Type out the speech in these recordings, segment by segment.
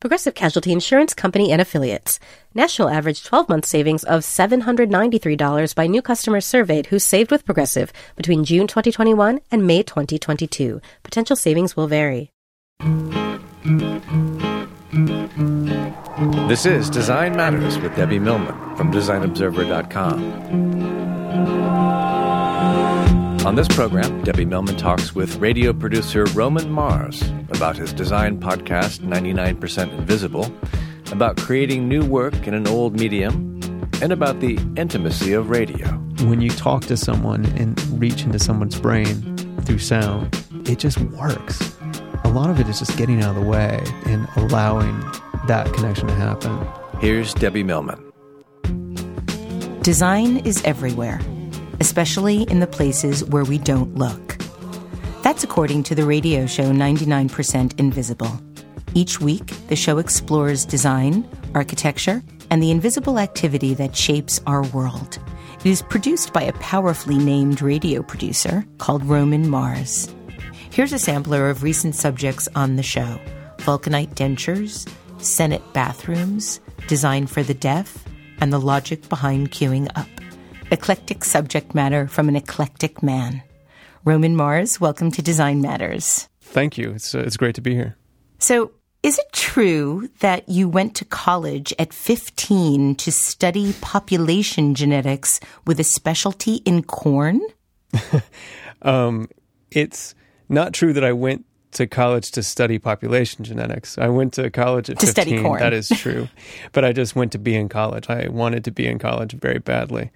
Progressive Casualty Insurance Company and Affiliates. National average 12 month savings of $793 by new customers surveyed who saved with Progressive between June 2021 and May 2022. Potential savings will vary. This is Design Matters with Debbie Millman from DesignObserver.com. On this program, Debbie Millman talks with radio producer Roman Mars about his design podcast, 99% Invisible, about creating new work in an old medium, and about the intimacy of radio. When you talk to someone and reach into someone's brain through sound, it just works. A lot of it is just getting out of the way and allowing that connection to happen. Here's Debbie Millman. Design is everywhere, especially in the places where we don't look. That's according to the radio show 99% Invisible. Each week, the show explores design, architecture, and the invisible activity that shapes our world. It is produced by a powerfully named radio producer called Roman Mars. Here's a sampler of recent subjects on the show vulcanite dentures, Senate bathrooms, design for the deaf, and the logic behind queuing up. Eclectic subject matter from an eclectic man. Roman Mars, welcome to Design Matters. Thank you. It's, uh, it's great to be here. So, is it true that you went to college at 15 to study population genetics with a specialty in corn? um, it's not true that I went to college to study population genetics. I went to college at to 15. study corn. That is true. but I just went to be in college. I wanted to be in college very badly.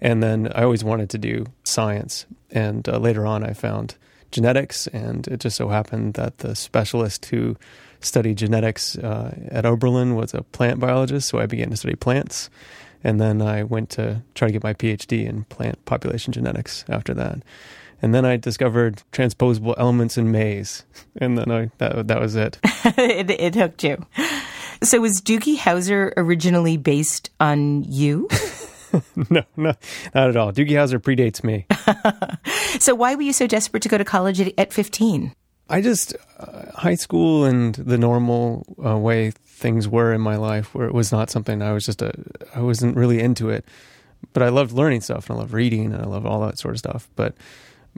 And then I always wanted to do science. And uh, later on, I found genetics. And it just so happened that the specialist who studied genetics uh, at Oberlin was a plant biologist. So I began to study plants. And then I went to try to get my PhD in plant population genetics after that. And then I discovered transposable elements in maize, and then I that that was it. it, it hooked you. So was Doogie Howser originally based on you? no, no, not at all. Doogie Howser predates me. so why were you so desperate to go to college at, at 15? I just uh, high school and the normal uh, way things were in my life, where it was not something I was just a I wasn't really into it, but I loved learning stuff and I love reading and I love all that sort of stuff, but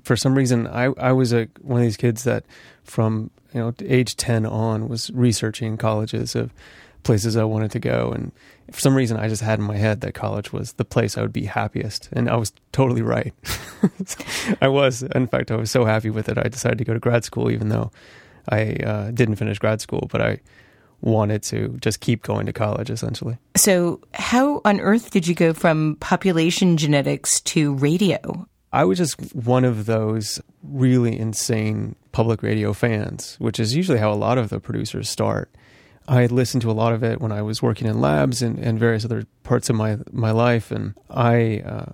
for some reason, I, I was a, one of these kids that from you know age 10 on was researching colleges of places I wanted to go. And for some reason, I just had in my head that college was the place I would be happiest. And I was totally right. I was. In fact, I was so happy with it. I decided to go to grad school, even though I uh, didn't finish grad school, but I wanted to just keep going to college essentially. So, how on earth did you go from population genetics to radio? I was just one of those really insane public radio fans, which is usually how a lot of the producers start. I had listened to a lot of it when I was working in labs and, and various other parts of my my life, and I uh,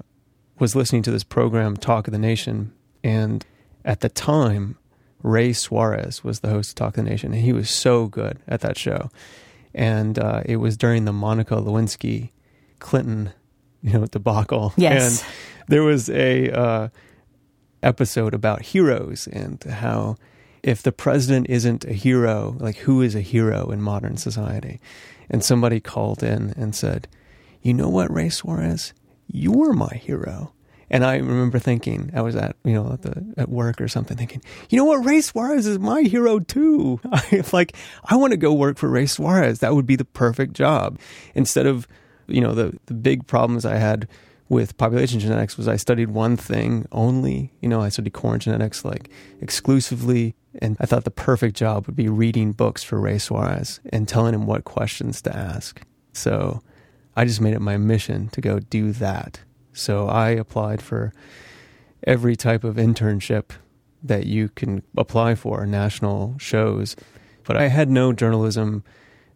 was listening to this program, Talk of the Nation, and at the time, Ray Suarez was the host of Talk of the Nation, and he was so good at that show. And uh, it was during the Monica Lewinsky Clinton, you know, debacle. Yes. And there was a uh, episode about heroes and how if the president isn't a hero, like who is a hero in modern society? And somebody called in and said, You know what, Ray Suarez? You're my hero. And I remember thinking, I was at, you know, at the, at work or something thinking, you know what? Ray Suarez is my hero too. I like, I want to go work for Ray Suarez. That would be the perfect job. Instead of, you know, the, the big problems I had with population genetics was I studied one thing only. You know, I studied corn genetics like exclusively. And I thought the perfect job would be reading books for Ray Suarez and telling him what questions to ask. So I just made it my mission to go do that. So I applied for every type of internship that you can apply for, national shows. But I had no journalism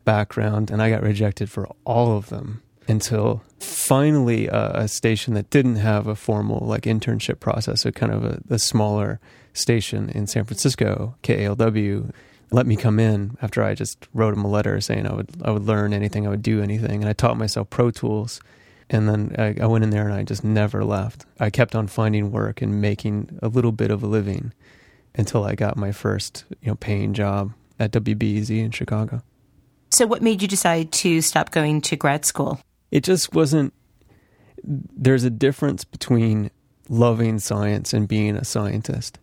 background and I got rejected for all of them until finally a, a station that didn't have a formal like internship process, so kind of a, a smaller station in San Francisco, KALW, let me come in after I just wrote him a letter saying I would I would learn anything, I would do anything, and I taught myself Pro Tools and then I, I, went in there and I just never left. I kept on finding work and making a little bit of a living until I got my first, you know, paying job at WBEZ in Chicago. So what made you decide to stop going to grad school? It just wasn't there's a difference between loving science and being a scientist.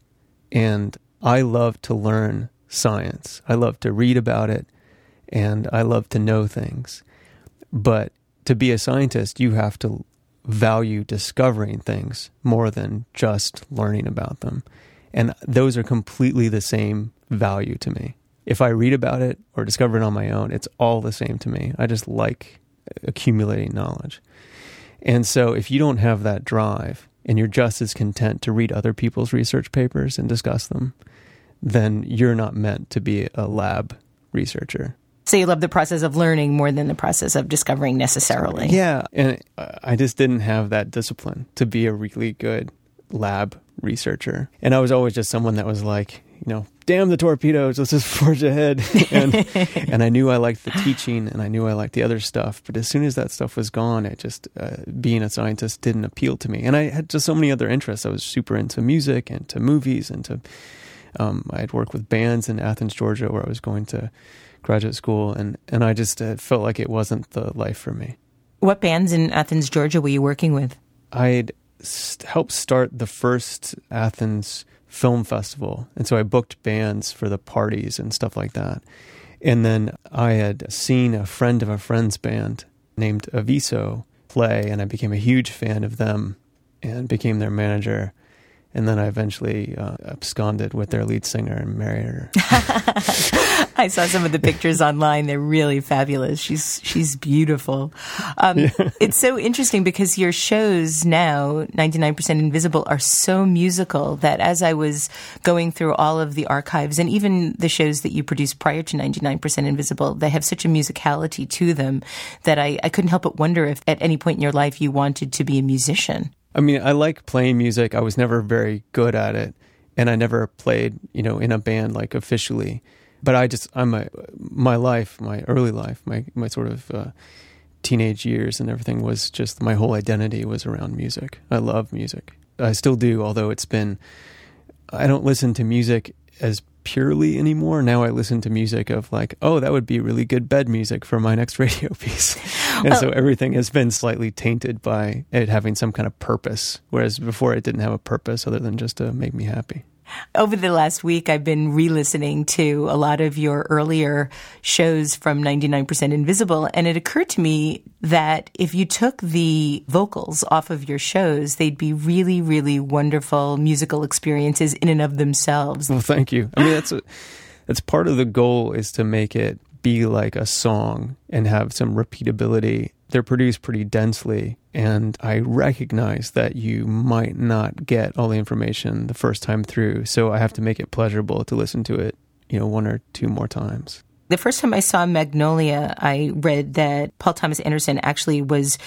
And I love to learn science. I love to read about it and I love to know things. But to be a scientist, you have to value discovering things more than just learning about them. And those are completely the same value to me. If I read about it or discover it on my own, it's all the same to me. I just like accumulating knowledge. And so if you don't have that drive and you're just as content to read other people's research papers and discuss them, then you're not meant to be a lab researcher. So you love the process of learning more than the process of discovering necessarily. Yeah. And I just didn't have that discipline to be a really good lab researcher. And I was always just someone that was like, you know, damn the torpedoes, let's just forge ahead. and, and I knew I liked the teaching and I knew I liked the other stuff. But as soon as that stuff was gone, it just, uh, being a scientist didn't appeal to me. And I had just so many other interests. I was super into music and to movies and to, um, I had worked with bands in Athens, Georgia, where I was going to graduate school, and and I just uh, felt like it wasn't the life for me. What bands in Athens, Georgia, were you working with? I'd st- helped start the first Athens Film Festival, and so I booked bands for the parties and stuff like that. And then I had seen a friend of a friend's band named Aviso play, and I became a huge fan of them and became their manager and then I eventually uh, absconded with their lead singer and married her. I saw some of the pictures online; they're really fabulous. She's she's beautiful. Um, yeah. It's so interesting because your shows now, ninety nine percent Invisible, are so musical that as I was going through all of the archives and even the shows that you produced prior to ninety nine percent Invisible, they have such a musicality to them that I, I couldn't help but wonder if at any point in your life you wanted to be a musician. I mean, I like playing music. I was never very good at it, and I never played, you know, in a band like officially. But I just, I'm a, my life, my early life, my my sort of uh, teenage years and everything was just my whole identity was around music. I love music. I still do, although it's been. I don't listen to music as purely anymore. Now I listen to music of like, oh, that would be really good bed music for my next radio piece. and well, so everything has been slightly tainted by it having some kind of purpose, whereas before it didn't have a purpose other than just to make me happy. Over the last week, I've been re listening to a lot of your earlier shows from 99% Invisible, and it occurred to me that if you took the vocals off of your shows, they'd be really, really wonderful musical experiences in and of themselves. Well, thank you. I mean, that's, a, that's part of the goal is to make it be like a song and have some repeatability they're produced pretty densely. And I recognize that you might not get all the information the first time through. So I have to make it pleasurable to listen to it, you know, one or two more times. The first time I saw Magnolia, I read that Paul Thomas Anderson actually was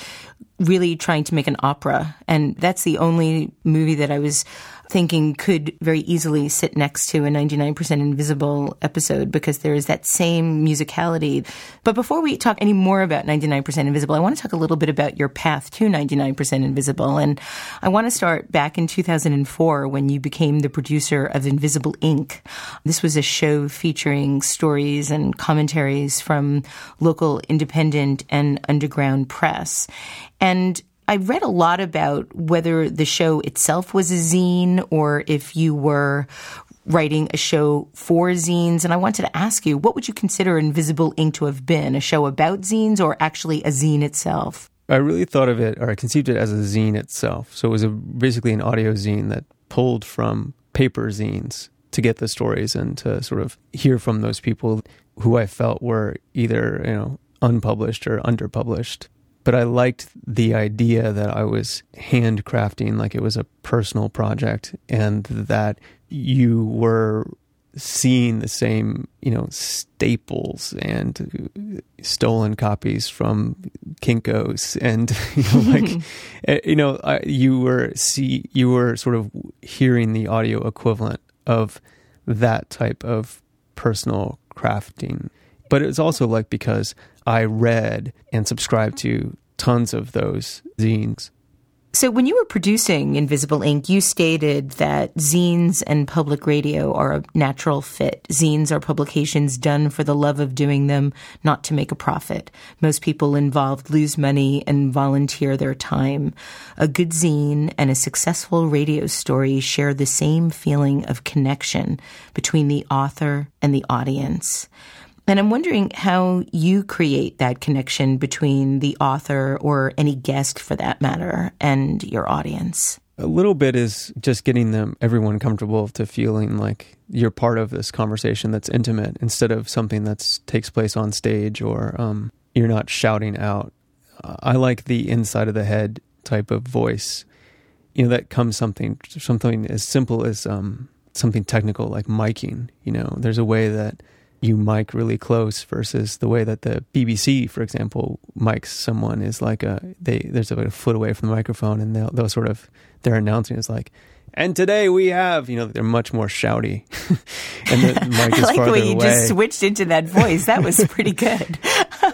really trying to make an opera. And that's the only movie that I was thinking could very easily sit next to a 99% Invisible episode because there is that same musicality. But before we talk any more about 99% Invisible, I want to talk a little bit about your path to 99% Invisible. And I want to start back in 2004 when you became the producer of Invisible Ink. This was a show featuring stories and commentaries from local independent and underground press. And I read a lot about whether the show itself was a zine or if you were writing a show for zines. And I wanted to ask you, what would you consider Invisible Ink to have been? A show about zines or actually a zine itself? I really thought of it, or I conceived it as a zine itself. So it was a, basically an audio zine that pulled from paper zines to get the stories and to sort of hear from those people who I felt were either, you know, unpublished or underpublished but I liked the idea that I was handcrafting like it was a personal project and that you were seeing the same, you know, staples and stolen copies from Kinko's and you know, like eh, you know, I, you were see you were sort of hearing the audio equivalent of that type of personal crafting. But it was also like because I read and subscribed to tons of those zines. So, when you were producing Invisible Ink, you stated that zines and public radio are a natural fit. Zines are publications done for the love of doing them, not to make a profit. Most people involved lose money and volunteer their time. A good zine and a successful radio story share the same feeling of connection between the author and the audience. And I'm wondering how you create that connection between the author or any guest for that matter and your audience. A little bit is just getting them everyone comfortable to feeling like you're part of this conversation that's intimate instead of something that takes place on stage or um, you're not shouting out. I like the inside of the head type of voice. You know, that comes something something as simple as um, something technical like miking. You know, there's a way that you mic really close versus the way that the BBC, for example, mics someone is like a they there's a, a foot away from the microphone and they'll, they'll sort of their announcing is like, and today we have you know they're much more shouty, and the mic is I like the way you away. just switched into that voice. That was pretty good.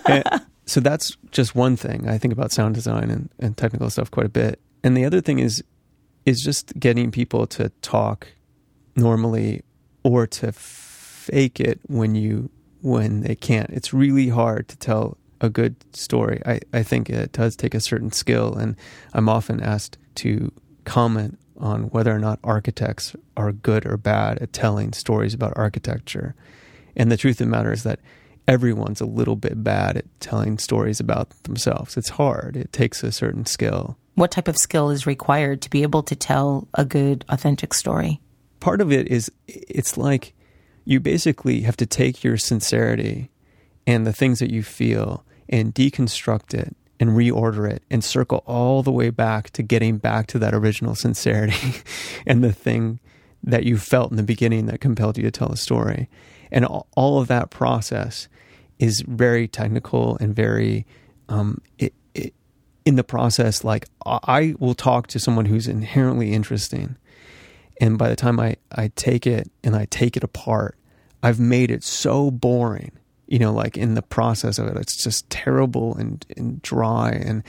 so that's just one thing I think about sound design and, and technical stuff quite a bit. And the other thing is is just getting people to talk normally or to fake it when you when they can't. It's really hard to tell a good story. I, I think it does take a certain skill, and I'm often asked to comment on whether or not architects are good or bad at telling stories about architecture. And the truth of the matter is that everyone's a little bit bad at telling stories about themselves. It's hard, it takes a certain skill. What type of skill is required to be able to tell a good, authentic story? Part of it is it's like you basically have to take your sincerity and the things that you feel and deconstruct it and reorder it and circle all the way back to getting back to that original sincerity and the thing that you felt in the beginning that compelled you to tell a story. And all of that process is very technical and very, um, it, it, in the process, like I will talk to someone who's inherently interesting and by the time I, I take it and I take it apart, I've made it so boring, you know, like in the process of it, it's just terrible and, and dry. And,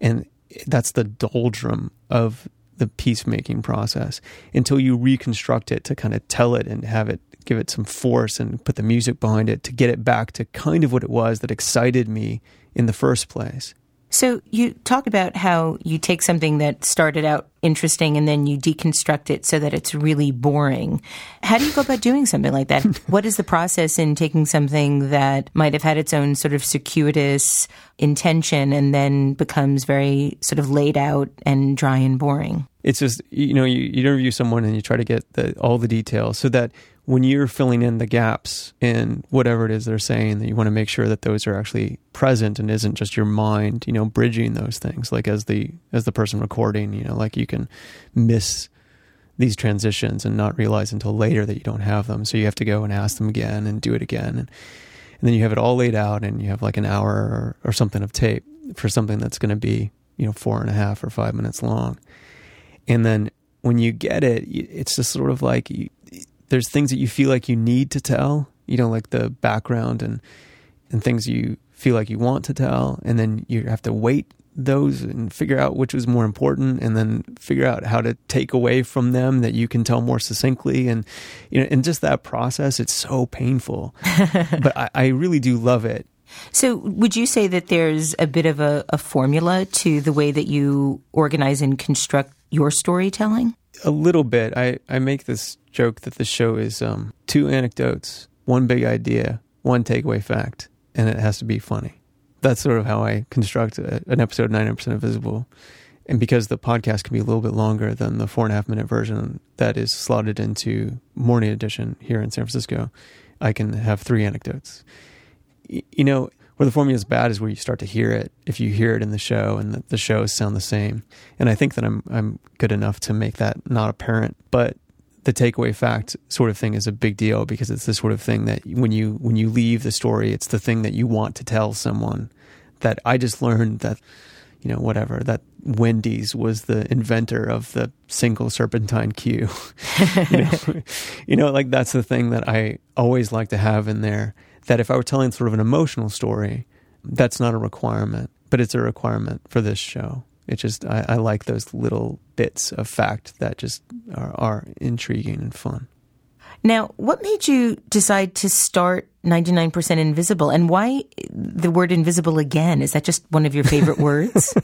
and that's the doldrum of the peacemaking process until you reconstruct it to kind of tell it and have it give it some force and put the music behind it to get it back to kind of what it was that excited me in the first place. So you talk about how you take something that started out interesting and then you deconstruct it so that it's really boring. How do you go about doing something like that? what is the process in taking something that might have had its own sort of circuitous intention and then becomes very sort of laid out and dry and boring? It's just you know you, you interview someone and you try to get the, all the details so that when you're filling in the gaps in whatever it is they're saying, that you want to make sure that those are actually present and isn't just your mind, you know, bridging those things. Like as the as the person recording, you know, like you can miss these transitions and not realize until later that you don't have them. So you have to go and ask them again and do it again. And, and then you have it all laid out and you have like an hour or, or something of tape for something that's going to be, you know, four and a half or five minutes long. And then when you get it, it's just sort of like you, there's things that you feel like you need to tell, you know, like the background and and things you feel like you want to tell, and then you have to wait those and figure out which was more important and then figure out how to take away from them that you can tell more succinctly. And you know and just that process it's so painful. But I, I, really do love it. So would you say that there's a bit of a, a formula to the way that you organize and construct your storytelling a little bit i, I make this joke that the show is um, two anecdotes one big idea one takeaway fact and it has to be funny that's sort of how I construct a, an episode 99% Invisible. And because the podcast can be a little bit longer than the four and a half minute version that is slotted into morning edition here in San Francisco, I can have three anecdotes. Y- you know, where the formula is bad is where you start to hear it if you hear it in the show and the, the shows sound the same. And I think that I'm I'm good enough to make that not apparent. But the takeaway fact sort of thing is a big deal because it's the sort of thing that when you when you leave the story, it's the thing that you want to tell someone. That I just learned that you know whatever that Wendy's was the inventor of the single serpentine queue. you, know, you know, like that's the thing that I always like to have in there. That if I were telling sort of an emotional story, that's not a requirement, but it's a requirement for this show. It just I, I like those little bits of fact that just are, are intriguing and fun. Now, what made you decide to start 99% Invisible and why the word invisible again? Is that just one of your favorite words?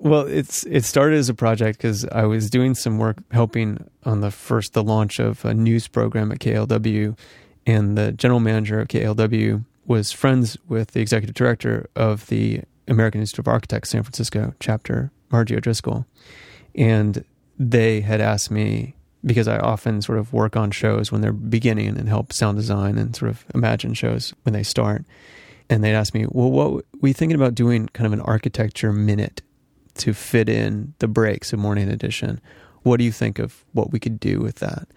well, it's it started as a project because I was doing some work helping on the first the launch of a news program at KALW and the general manager of KALW was friends with the executive director of the American Institute of Architects San Francisco chapter, Margie O'Driscoll. And they had asked me, because I often sort of work on shows when they're beginning and help sound design and sort of imagine shows when they start. And they'd ask me, well, what we thinking about doing kind of an architecture minute to fit in the breaks of Morning Edition? What do you think of what we could do with that?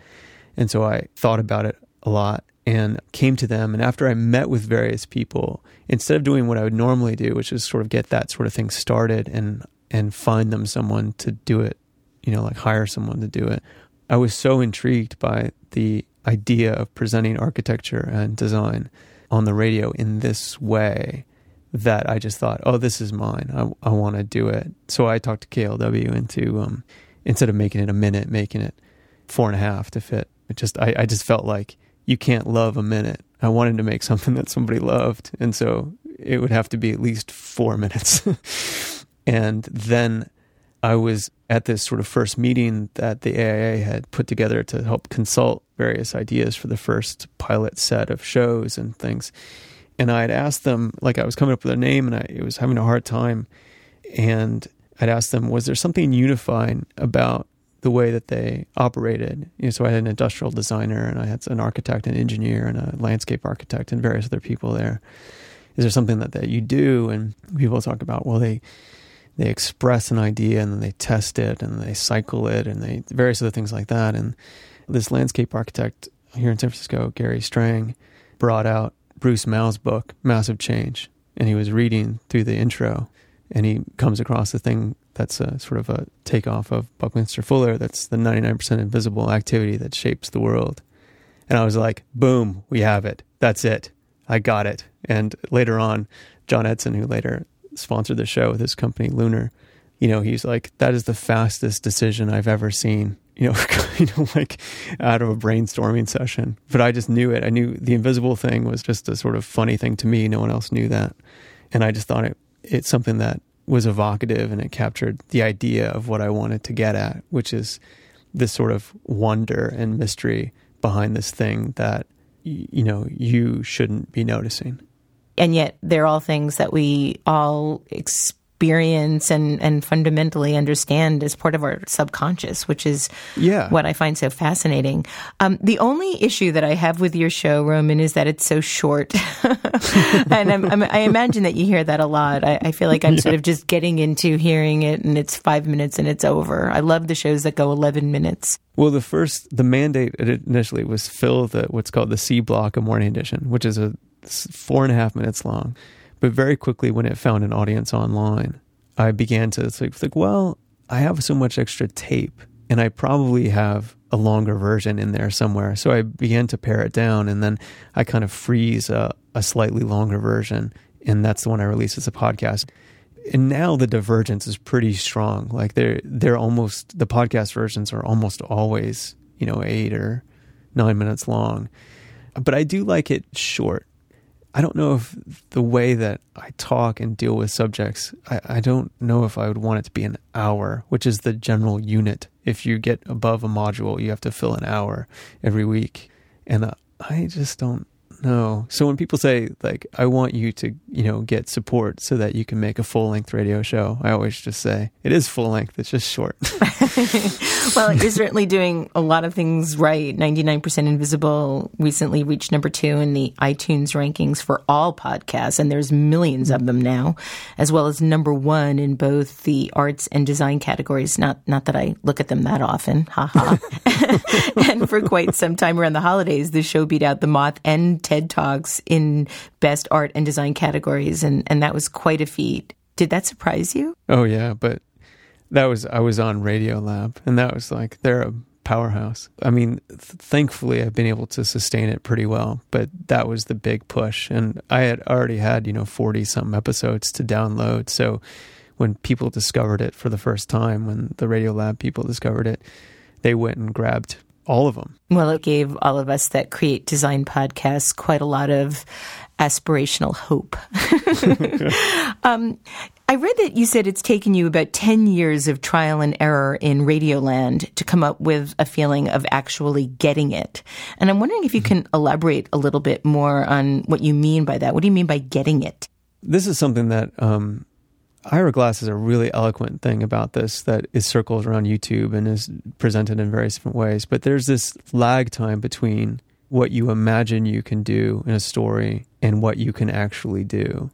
And so I thought about it a lot and came to them. And after I met with various people, instead of doing what I would normally do, which is sort of get that sort of thing started and and find them someone to do it, you know, like hire someone to do it, I was so intrigued by the idea of presenting architecture and design on the radio in this way that I just thought, oh, this is mine. I, I want to do it. So I talked to KALW into um, instead of making it a minute, making it four and a half to fit. It just I, I just felt like you can't love a minute. I wanted to make something that somebody loved. And so it would have to be at least four minutes. and then I was at this sort of first meeting that the AIA had put together to help consult various ideas for the first pilot set of shows and things. And I had asked them, like I was coming up with a name and I was having a hard time. And I'd asked them, was there something unifying about the way that they operated. You know, so I had an industrial designer and I had an architect, an engineer, and a landscape architect, and various other people there. Is there something that, that you do? And people talk about, well, they they express an idea and then they test it and they cycle it and they various other things like that. And this landscape architect here in San Francisco, Gary Strang, brought out Bruce Mau's book, Massive Change, and he was reading through the intro and he comes across the thing that's a sort of a takeoff of Buckminster Fuller. That's the 99% invisible activity that shapes the world. And I was like, boom, we have it. That's it. I got it. And later on, John Edson, who later sponsored the show with his company Lunar, you know, he's like, that is the fastest decision I've ever seen. You know, you know, like out of a brainstorming session. But I just knew it. I knew the invisible thing was just a sort of funny thing to me. No one else knew that. And I just thought it it's something that was evocative and it captured the idea of what I wanted to get at, which is this sort of wonder and mystery behind this thing that you know you shouldn't be noticing. And yet they're all things that we all experience experience and, and fundamentally understand as part of our subconscious, which is yeah. what I find so fascinating. Um, the only issue that I have with your show, Roman, is that it's so short. and I'm, I'm, i imagine that you hear that a lot. I, I feel like I'm yeah. sort of just getting into hearing it and it's five minutes and it's over. I love the shows that go 11 minutes. Well, the first, the mandate initially was fill the, what's called the C block of Morning Edition, which is a four and a half minutes long. But very quickly, when it found an audience online, I began to think, like, well, I have so much extra tape and I probably have a longer version in there somewhere. So I began to pare it down, and then I kind of freeze a, a slightly longer version, and that's the one I release as a podcast. And now the divergence is pretty strong. Like they're they're almost the podcast versions are almost always you know eight or nine minutes long, but I do like it short. I don't know if the way that I talk and deal with subjects, I, I, don't know if I would want it to be an hour, which is the general unit. If you get above a module, you have to fill an hour every week. And uh, I just don't no. So when people say like I want you to, you know, get support so that you can make a full-length radio show, I always just say it is full length, it's just short. well, you're certainly doing a lot of things right. 99% Invisible recently reached number 2 in the iTunes rankings for all podcasts and there's millions of them now, as well as number 1 in both the arts and design categories. Not not that I look at them that often. Haha. and for quite some time around the holidays, the show beat out The Moth and TED Talks in best art and design categories, and, and that was quite a feat. Did that surprise you? Oh yeah, but that was I was on Radio Lab, and that was like they're a powerhouse. I mean, th- thankfully I've been able to sustain it pretty well, but that was the big push, and I had already had you know forty some episodes to download, so when people discovered it for the first time, when the Radio Lab people discovered it, they went and grabbed all of them. Well, it gave all of us that create design podcasts quite a lot of aspirational hope. um, I read that you said it's taken you about 10 years of trial and error in Radioland to come up with a feeling of actually getting it. And I'm wondering if you can elaborate a little bit more on what you mean by that. What do you mean by getting it? This is something that um, Ira Glass is a really eloquent thing about this that is circles around YouTube and is presented in various different ways. But there's this lag time between what you imagine you can do in a story and what you can actually do.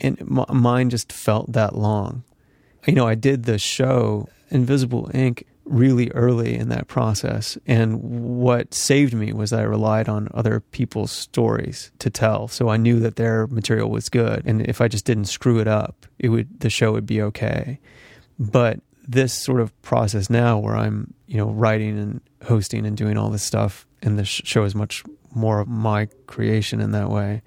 And mine just felt that long. You know, I did the show Invisible Ink really early in that process. And what saved me was I relied on other people's stories to tell. So I knew that their material was good. And if I just didn't screw it up, it would the show would be okay. But this sort of process now where I'm, you know, writing and hosting and doing all this stuff and the show is much more of my creation in that way.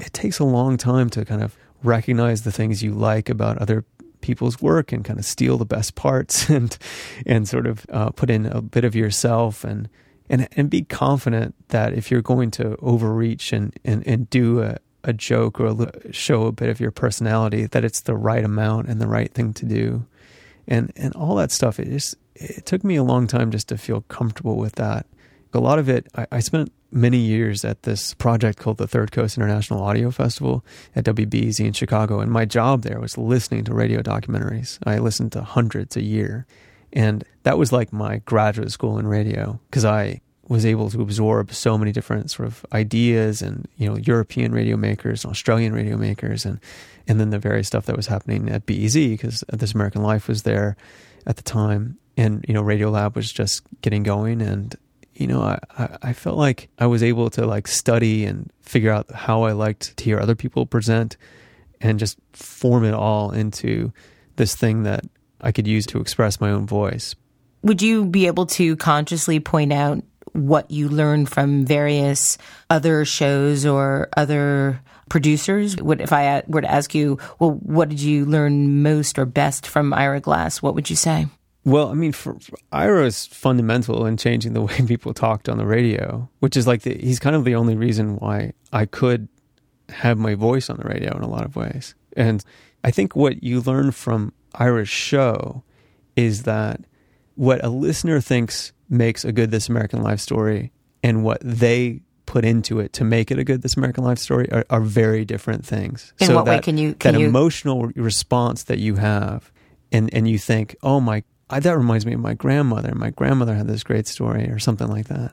It takes a long time to kind of recognize the things you like about other people's work and kind of steal the best parts and and sort of uh, put in a bit of yourself and and and be confident that if you're going to overreach and and, and do a, a joke or a, show a bit of your personality that it's the right amount and the right thing to do. And and all that stuff it just it took me a long time just to feel comfortable with that a lot of it I, I spent many years at this project called the Third Coast International Audio Festival at WBEZ in Chicago. And my job there was listening to radio documentaries. I listened to hundreds a year. And that was like my graduate school in radio because I was able to absorb so many different sort of ideas and, you know, European radio makers, and Australian radio makers, and, and then the various stuff that was happening at BEZ because This American Life was there at the time. And, you know, Radiolab was just getting going and you know, I, I felt like I was able to like study and figure out how I liked to hear other people present and just form it all into this thing that I could use to express my own voice. Would you be able to consciously point out what you learned from various other shows or other producers? What if I were to ask you, well, what did you learn most or best from Ira Glass? What would you say? Well, I mean, for, for Ira is fundamental in changing the way people talked on the radio, which is like the, he's kind of the only reason why I could have my voice on the radio in a lot of ways. And I think what you learn from Ira's show is that what a listener thinks makes a good This American Life story and what they put into it to make it a good This American Life story are, are very different things. In so what that, way can you can that you... emotional response that you have and and you think, oh my I, that reminds me of my grandmother. My grandmother had this great story or something like that.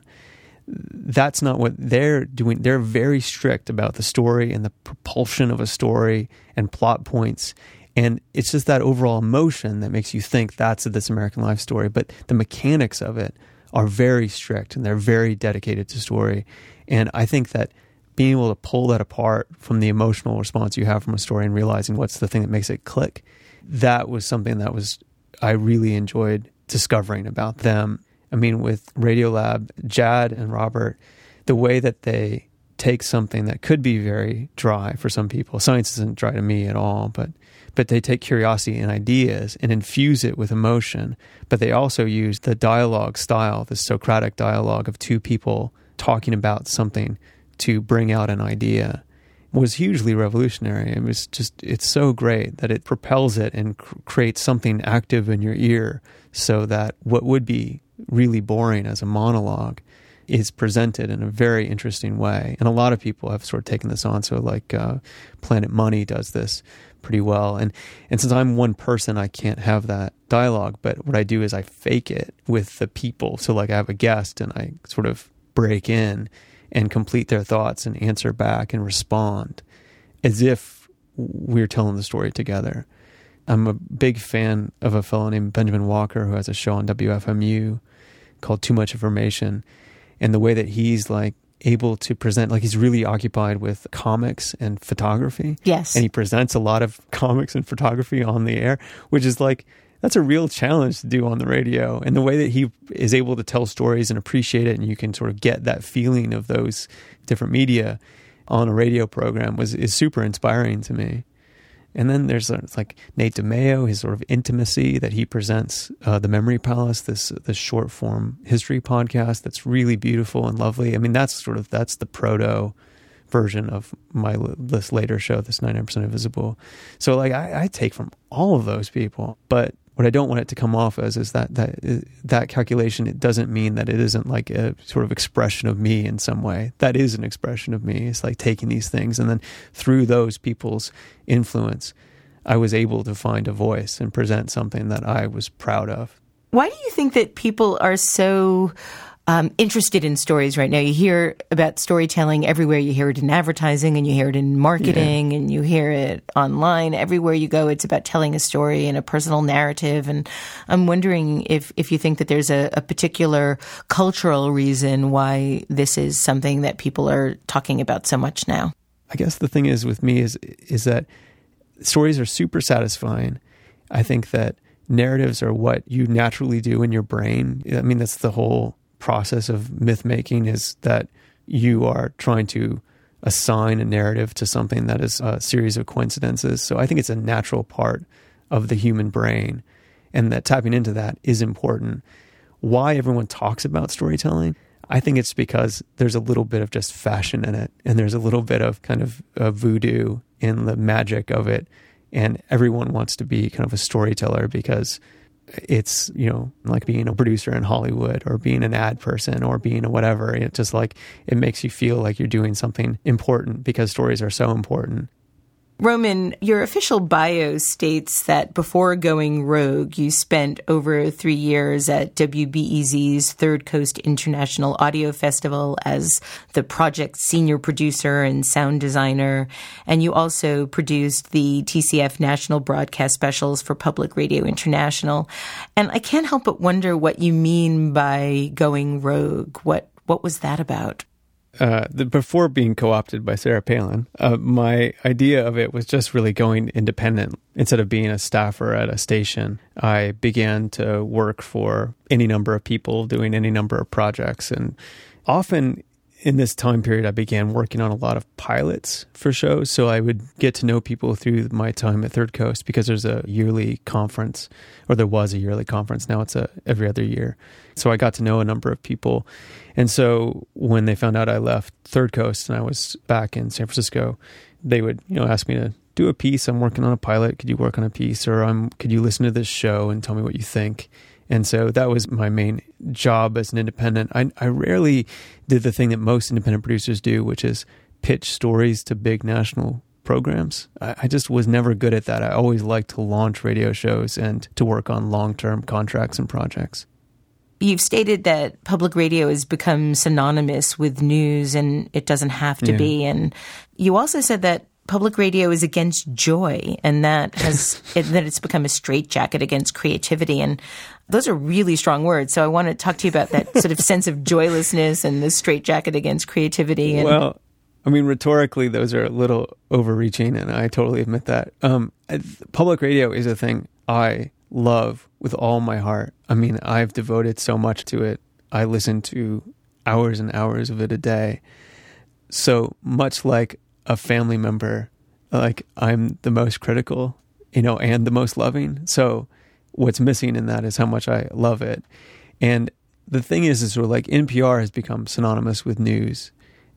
That's not what they're doing. They're very strict about the story and the propulsion of a story and plot points. And it's just that overall emotion that makes you think that's a This American Life story. But the mechanics of it are very strict and they're very dedicated to story. And I think that being able to pull that apart from the emotional response you have from a story and realizing what's the thing that makes it click, that was something that was I really enjoyed discovering about them. I mean, with Radiolab, Jad and Robert, the way that they take something that could be very dry for some people. Science isn't dry to me at all, but but they take curiosity and ideas and infuse it with emotion. But they also use the dialogue style, the Socratic dialogue of two people talking about something to bring out an idea was hugely revolutionary. It was just, it's so great that it propels it and cr- creates something active in your ear so that what would be really boring as a monologue is presented in a very interesting way. And a lot of people have sort of taken this on. So, like uh, Planet Money does this pretty well. And and since I'm one person, I can't have that dialogue. But what I do is I fake it with the people. So, like I have a guest, and I sort of break in and complete their thoughts and answer back and respond as if we're telling the story together. I'm a big fan of a fellow named Benjamin Walker who has a show on WFMU called Too Much Information. And the way that he's like able to present, like he's really occupied with comics and photography. Yes. And he presents a lot of comics and photography on the air, which is like, that's a real challenge to do on the radio. And the way that he is able to tell stories and appreciate it, and you can sort of get that feeling of those different media on a radio program was is super inspiring to me. And then there's uh, like Nate DiMeo, his sort of intimacy that he presents, uh, the Memory Palace, this this short form history podcast that's really beautiful and lovely. I mean, that's sort of that's the proto version of my this later show, this 99% Invisible. So like I, I take from all of those people, but what I don't want it to come off as is that that uh, that calculation. It doesn't mean that it isn't like a sort of expression of me in some way. That is an expression of me. It's like taking these things and then through those people's influence, I was able to find a voice and present something that I was proud of. Why do you think that people are so um, interested in stories right now. You hear about storytelling everywhere. You hear it in advertising and you hear it in marketing yeah. and you hear it online. Everywhere you go, it's about telling a story and a personal narrative. And I'm wondering if, if you think that there's a, a particular cultural reason why this is something that people are talking about so much now. I guess the thing is with me is is that stories are super satisfying. I think that narratives are what you naturally do in your brain. I mean, that's the whole process of myth making is that you are trying to assign a narrative to something that is a series of coincidences. So I think it's a natural part of the human brain, and that tapping into that is important. Why everyone talks about storytelling? I think it's because there's a little bit of just fashion in it, and there's a little bit of kind of voodoo in the magic of it. And everyone wants to be kind of a storyteller because it's you know like being a producer in Hollywood or being an ad person or being a whatever. It just like it makes you feel like you're doing something important because stories are so important. Roman, your official bio states that before going rogue, you spent over three years at WBEZ's Third Coast International Audio Festival as the project's senior producer and sound designer. And you also produced the TCF National Broadcast Specials for Public Radio International. And I can't help but wonder what you mean by going rogue. What, what was that about? Uh, the, before being co-opted by Sarah Palin, uh, my idea of it was just really going independent. Instead of being a staffer at a station, I began to work for any number of people doing any number of projects. And often in this time period, I began working on a lot of pilots for shows. So I would get to know people through my time at Third Coast because there's a yearly conference, or there was a yearly conference. Now it's a every other year. So I got to know a number of people. And so when they found out I left Third Coast and I was back in San Francisco, they would, you know, ask me to do a piece. I'm working on a pilot. Could you work on a piece? Or I'm, could you listen to this show and tell me what you think? And so that was my main job as an independent. I, I rarely did the thing that most independent producers do, which is pitch stories to big national programs. I, I just was never good at that. I always liked to launch radio shows and to work on long term contracts and projects. You've stated that public radio has become synonymous with news and it doesn't have to yeah. be. And you also said that public radio is against joy and that has it, that it's become a straitjacket against creativity and those are really strong words so i want to talk to you about that sort of sense of joylessness and the straitjacket against creativity and well i mean rhetorically those are a little overreaching and i totally admit that um, public radio is a thing i love with all my heart. I mean, I've devoted so much to it. I listen to hours and hours of it a day. So much like a family member, like I'm the most critical, you know, and the most loving. So what's missing in that is how much I love it. And the thing is, is sort of like NPR has become synonymous with news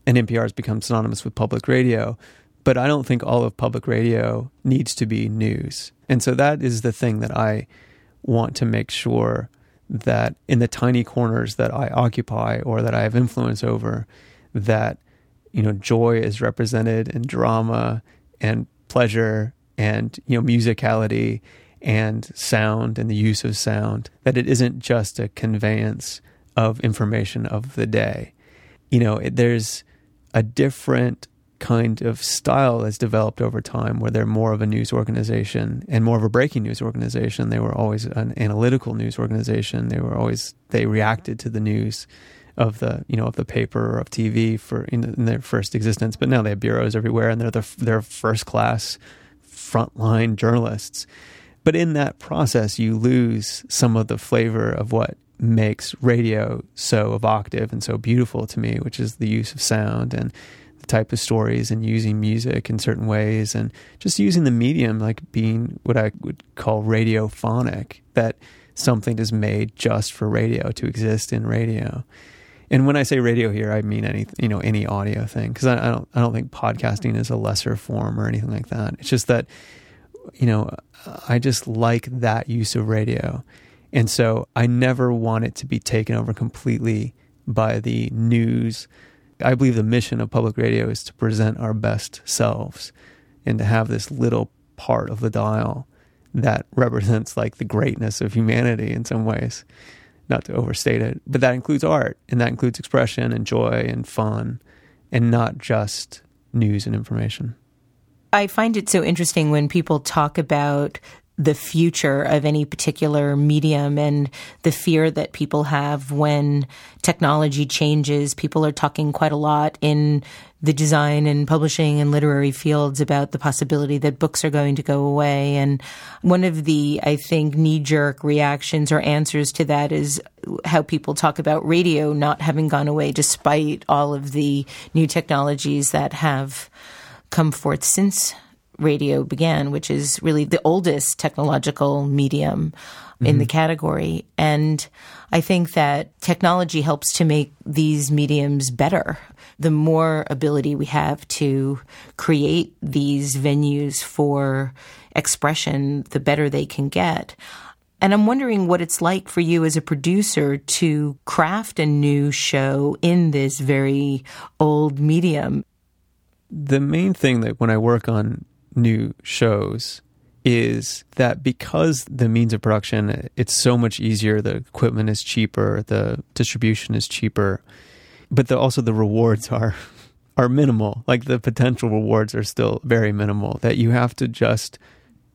and NPR has become synonymous with public radio. But I don't think all of public radio needs to be news. And so that is the thing that I want to make sure that in the tiny corners that I occupy or that I have influence over, that you know joy is represented in drama and pleasure and you know musicality and sound and the use of sound that it isn't just a conveyance of information of the day. You know it, there's a different kind of style that's developed over time where they're more of a news organization and more of a breaking news organization. They were always an analytical news organization. They were always they reacted to the news of the you know of the paper or of TV for in, in their first existence but now they have bureaus everywhere and they're the, they're first class frontline journalists but in that process you lose some of the flavor of what makes radio so evocative and so beautiful to me which is the use of sound and the type of stories and using music in certain ways and just using the medium like being what I would call radiophonic that something is made just for radio to exist in radio. And when I say radio here, I mean any you know any audio thing because I, I don't I don't think podcasting is a lesser form or anything like that. It's just that you know I just like that use of radio, and so I never want it to be taken over completely by the news I believe the mission of public radio is to present our best selves and to have this little part of the dial that represents like the greatness of humanity in some ways. Not to overstate it, but that includes art and that includes expression and joy and fun and not just news and information. I find it so interesting when people talk about the future of any particular medium and the fear that people have when technology changes. People are talking quite a lot in the design and publishing and literary fields about the possibility that books are going to go away. And one of the, I think, knee jerk reactions or answers to that is how people talk about radio not having gone away despite all of the new technologies that have come forth since radio began, which is really the oldest technological medium mm-hmm. in the mm-hmm. category. And I think that technology helps to make these mediums better. The more ability we have to create these venues for expression, the better they can get. And I'm wondering what it's like for you as a producer to craft a new show in this very old medium. The main thing that when I work on new shows is that because the means of production it's so much easier the equipment is cheaper the distribution is cheaper but the, also the rewards are are minimal. Like the potential rewards are still very minimal that you have to just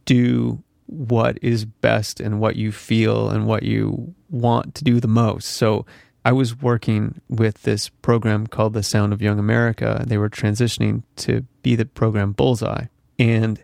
do what is best and what you feel and what you want to do the most. So I was working with this program called The Sound of Young America. They were transitioning to be the program Bullseye and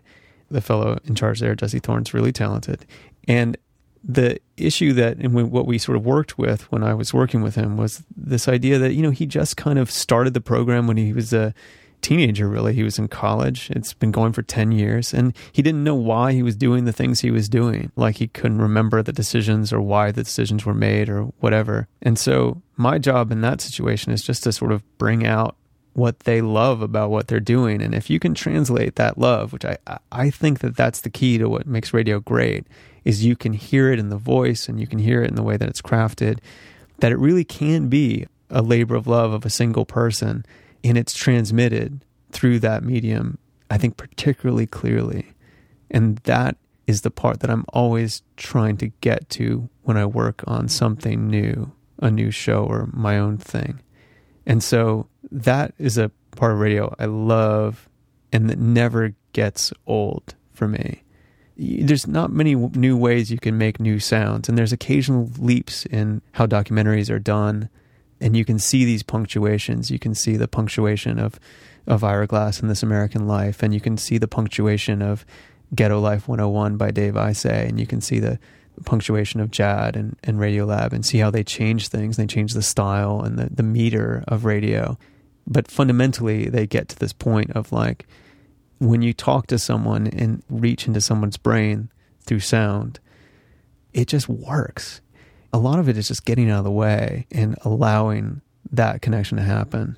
the fellow in charge there, Jesse Thorn's really talented. And the issue that and what we sort of worked with when I was working with him was this idea that you know he just kind of started the program when he was a teenager really. He was in college. It's been going for 10 years and he didn't know why he was doing the things he was doing. Like he couldn't remember the decisions or why the decisions were made or whatever. And so my job in that situation is just to sort of bring out what they love about what they're doing. And if you can translate that love which i i think that that's the key to what makes radio great is you can hear it in the voice and you can hear it in the way that it's crafted that it really can be a labor of love of a single person and it's transmitted through that medium i think particularly clearly. And that is the part that i'm always trying to get to when i work on something new a new show or my own thing. And so that is a part of radio I love and that never gets old for me. There's not many new ways you can make new sounds, and there's occasional leaps in how documentaries are done. And you can see these punctuations. You can see the punctuation of, of Ira Glass in This American Life, and you can see the punctuation of Ghetto Life 101 by Dave Isay, and you can see the, punctuation of Jad and, and Radiolab and see how they change things. They change the style and the, the meter of radio. But fundamentally, they get to this point of like, when you talk to someone and reach into someone's brain through sound, it just works. A lot of it is just getting out of the way and allowing that connection to happen.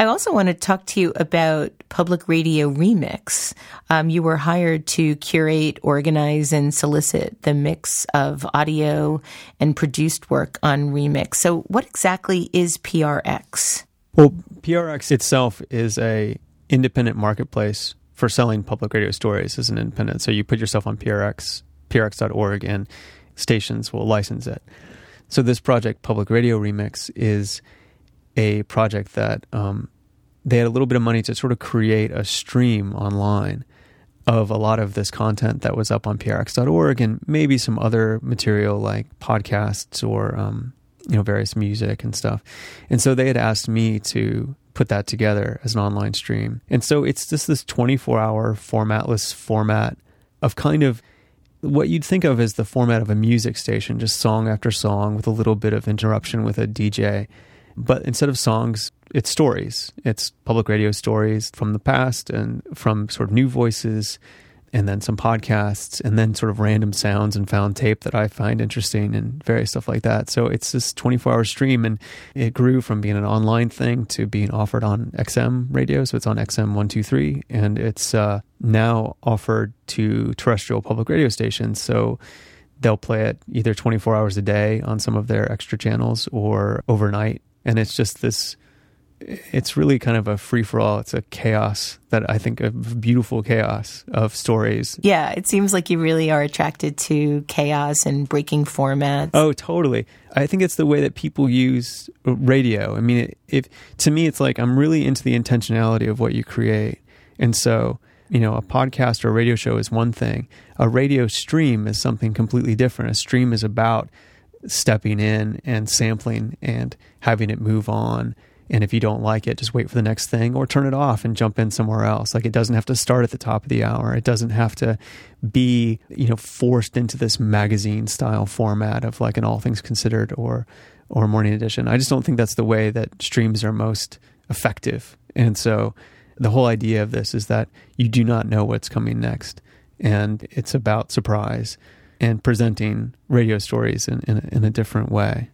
I also want to talk to you about Public Radio Remix. Um, you were hired to curate, organize, and solicit the mix of audio and produced work on Remix. So, what exactly is PRX? Well, PRX itself is a independent marketplace for selling public radio stories as an independent. So you put yourself on PRX, prx.org, and stations will license it. So this project, Public Radio Remix, is a project that um, they had a little bit of money to sort of create a stream online of a lot of this content that was up on prx.org and maybe some other material like podcasts or um, you know various music and stuff. And so they had asked me to put that together as an online stream. And so it's just this 24 hour formatless format of kind of what you'd think of as the format of a music station, just song after song with a little bit of interruption with a DJ. But instead of songs, it's stories. It's public radio stories from the past and from sort of new voices and then some podcasts and then sort of random sounds and found tape that I find interesting and various stuff like that. So it's this 24 hour stream and it grew from being an online thing to being offered on XM radio. So it's on XM 123 and it's uh, now offered to terrestrial public radio stations. So they'll play it either 24 hours a day on some of their extra channels or overnight. And it's just this it's really kind of a free for all. It's a chaos that I think a beautiful chaos of stories. Yeah, it seems like you really are attracted to chaos and breaking formats. Oh, totally. I think it's the way that people use radio. I mean, if to me, it's like I'm really into the intentionality of what you create, and so you know, a podcast or a radio show is one thing. A radio stream is something completely different. A stream is about stepping in and sampling and having it move on and if you don't like it, just wait for the next thing or turn it off and jump in somewhere else. Like it doesn't have to start at the top of the hour. It doesn't have to be, you know, forced into this magazine style format of like an all things considered or or morning edition. I just don't think that's the way that streams are most effective. And so the whole idea of this is that you do not know what's coming next. And it's about surprise and presenting radio stories in, in, in a different way.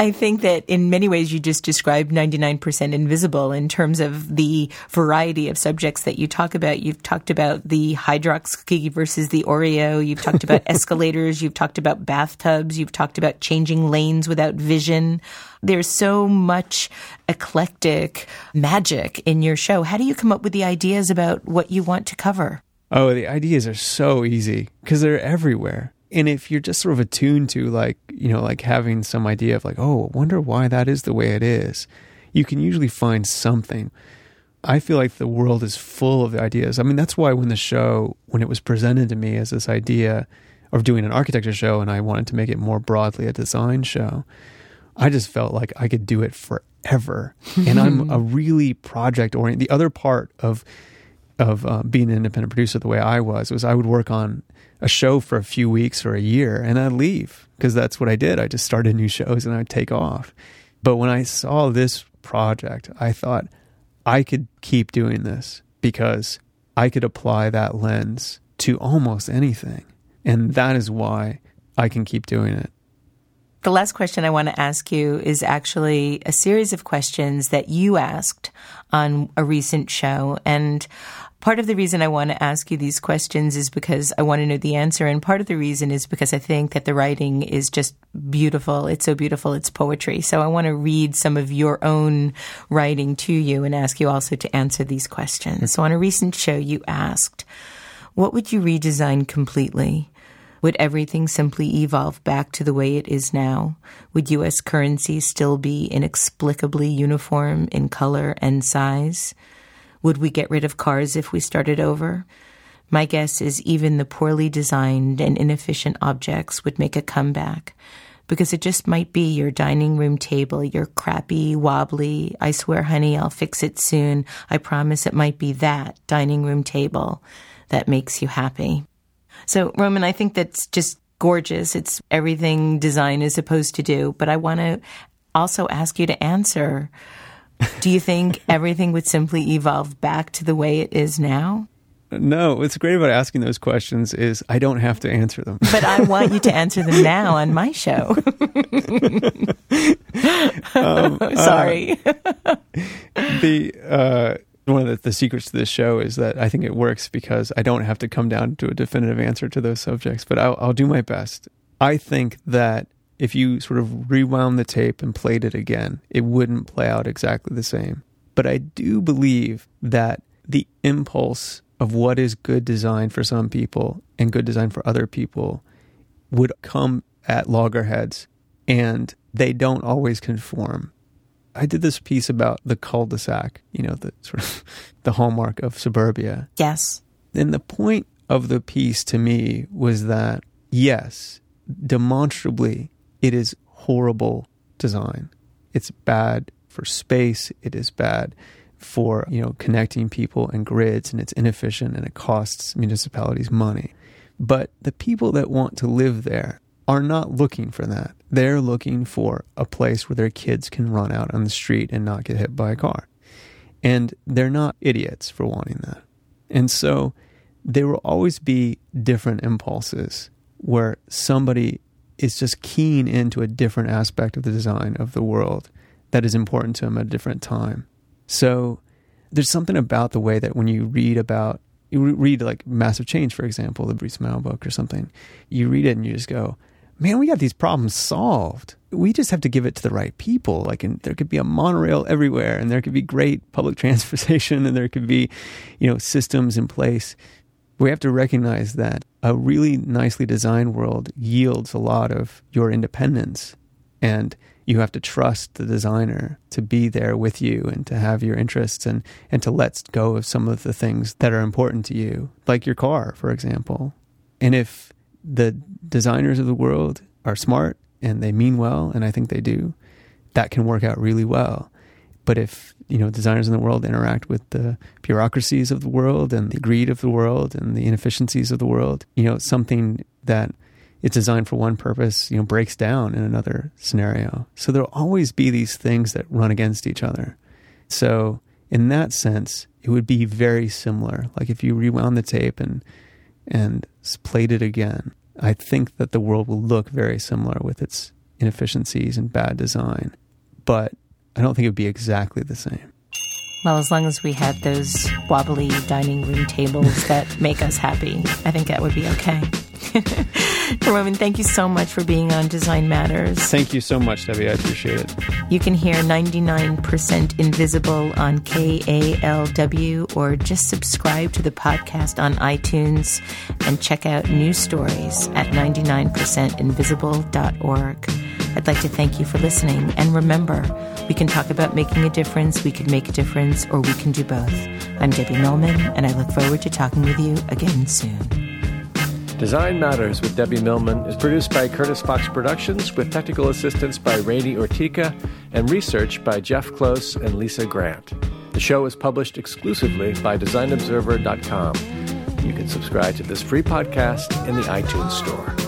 I think that in many ways you just described 99% invisible in terms of the variety of subjects that you talk about. You've talked about the Hydrox cookie versus the Oreo. You've talked about escalators. You've talked about bathtubs. You've talked about changing lanes without vision. There's so much eclectic magic in your show. How do you come up with the ideas about what you want to cover? Oh, the ideas are so easy because they're everywhere and if you're just sort of attuned to like you know like having some idea of like oh wonder why that is the way it is you can usually find something. I feel like the world is full of ideas. I mean that's why when the show when it was presented to me as this idea of doing an architecture show and i wanted to make it more broadly a design show i just felt like i could do it forever. And i'm a really project oriented the other part of of uh, being an independent producer the way i was was i would work on a show for a few weeks or a year and I'd leave because that's what I did. I just started new shows and I'd take off. But when I saw this project, I thought I could keep doing this because I could apply that lens to almost anything. And that is why I can keep doing it. The last question I want to ask you is actually a series of questions that you asked on a recent show. And Part of the reason I want to ask you these questions is because I want to know the answer. And part of the reason is because I think that the writing is just beautiful. It's so beautiful. It's poetry. So I want to read some of your own writing to you and ask you also to answer these questions. So on a recent show, you asked, what would you redesign completely? Would everything simply evolve back to the way it is now? Would U.S. currency still be inexplicably uniform in color and size? Would we get rid of cars if we started over? My guess is even the poorly designed and inefficient objects would make a comeback because it just might be your dining room table, your crappy, wobbly, I swear, honey, I'll fix it soon. I promise it might be that dining room table that makes you happy. So, Roman, I think that's just gorgeous. It's everything design is supposed to do. But I want to also ask you to answer do you think everything would simply evolve back to the way it is now? No, what's great about asking those questions is I don't have to answer them. But I want you to answer them now on my show. um, Sorry. Uh, the uh, one of the, the, secrets to this show is that I think it works because I don't have to come down to a definitive answer to those subjects, but I'll, I'll do my best. I think that if you sort of rewound the tape and played it again, it wouldn't play out exactly the same. But I do believe that the impulse of what is good design for some people and good design for other people would come at loggerheads and they don't always conform. I did this piece about the cul-de-sac, you know, the sort of the hallmark of suburbia. Yes. And the point of the piece to me was that yes, demonstrably it is horrible design. It's bad for space, it is bad for, you know, connecting people and grids and it's inefficient and it costs municipalities money. But the people that want to live there are not looking for that. They're looking for a place where their kids can run out on the street and not get hit by a car. And they're not idiots for wanting that. And so there will always be different impulses where somebody is just keen into a different aspect of the design of the world that is important to them at a different time. So there's something about the way that when you read about you read like massive change, for example, the Bruce Mau book or something, you read it and you just go, man, we got these problems solved. We just have to give it to the right people. Like, and there could be a monorail everywhere, and there could be great public transportation, and there could be, you know, systems in place. We have to recognize that a really nicely designed world yields a lot of your independence, and you have to trust the designer to be there with you and to have your interests and, and to let go of some of the things that are important to you, like your car, for example. And if the designers of the world are smart and they mean well, and I think they do, that can work out really well. But if you know designers in the world interact with the bureaucracies of the world and the greed of the world and the inefficiencies of the world, you know something that it's designed for one purpose, you know, breaks down in another scenario. So there'll always be these things that run against each other. So in that sense, it would be very similar. Like if you rewound the tape and and played it again, I think that the world will look very similar with its inefficiencies and bad design. But I don't think it would be exactly the same. Well, as long as we had those wobbly dining room tables that make us happy, I think that would be okay. Roman, thank you so much for being on Design Matters. Thank you so much, Debbie. I appreciate it. You can hear 99% Invisible on KALW or just subscribe to the podcast on iTunes and check out news stories at 99percentinvisible.org. I'd like to thank you for listening. And remember, we can talk about making a difference, we can make a difference, or we can do both. I'm Debbie Millman, and I look forward to talking with you again soon. Design Matters with Debbie Millman is produced by Curtis Fox Productions with technical assistance by Rainey Ortica and research by Jeff Close and Lisa Grant. The show is published exclusively by DesignObserver.com. You can subscribe to this free podcast in the iTunes Store.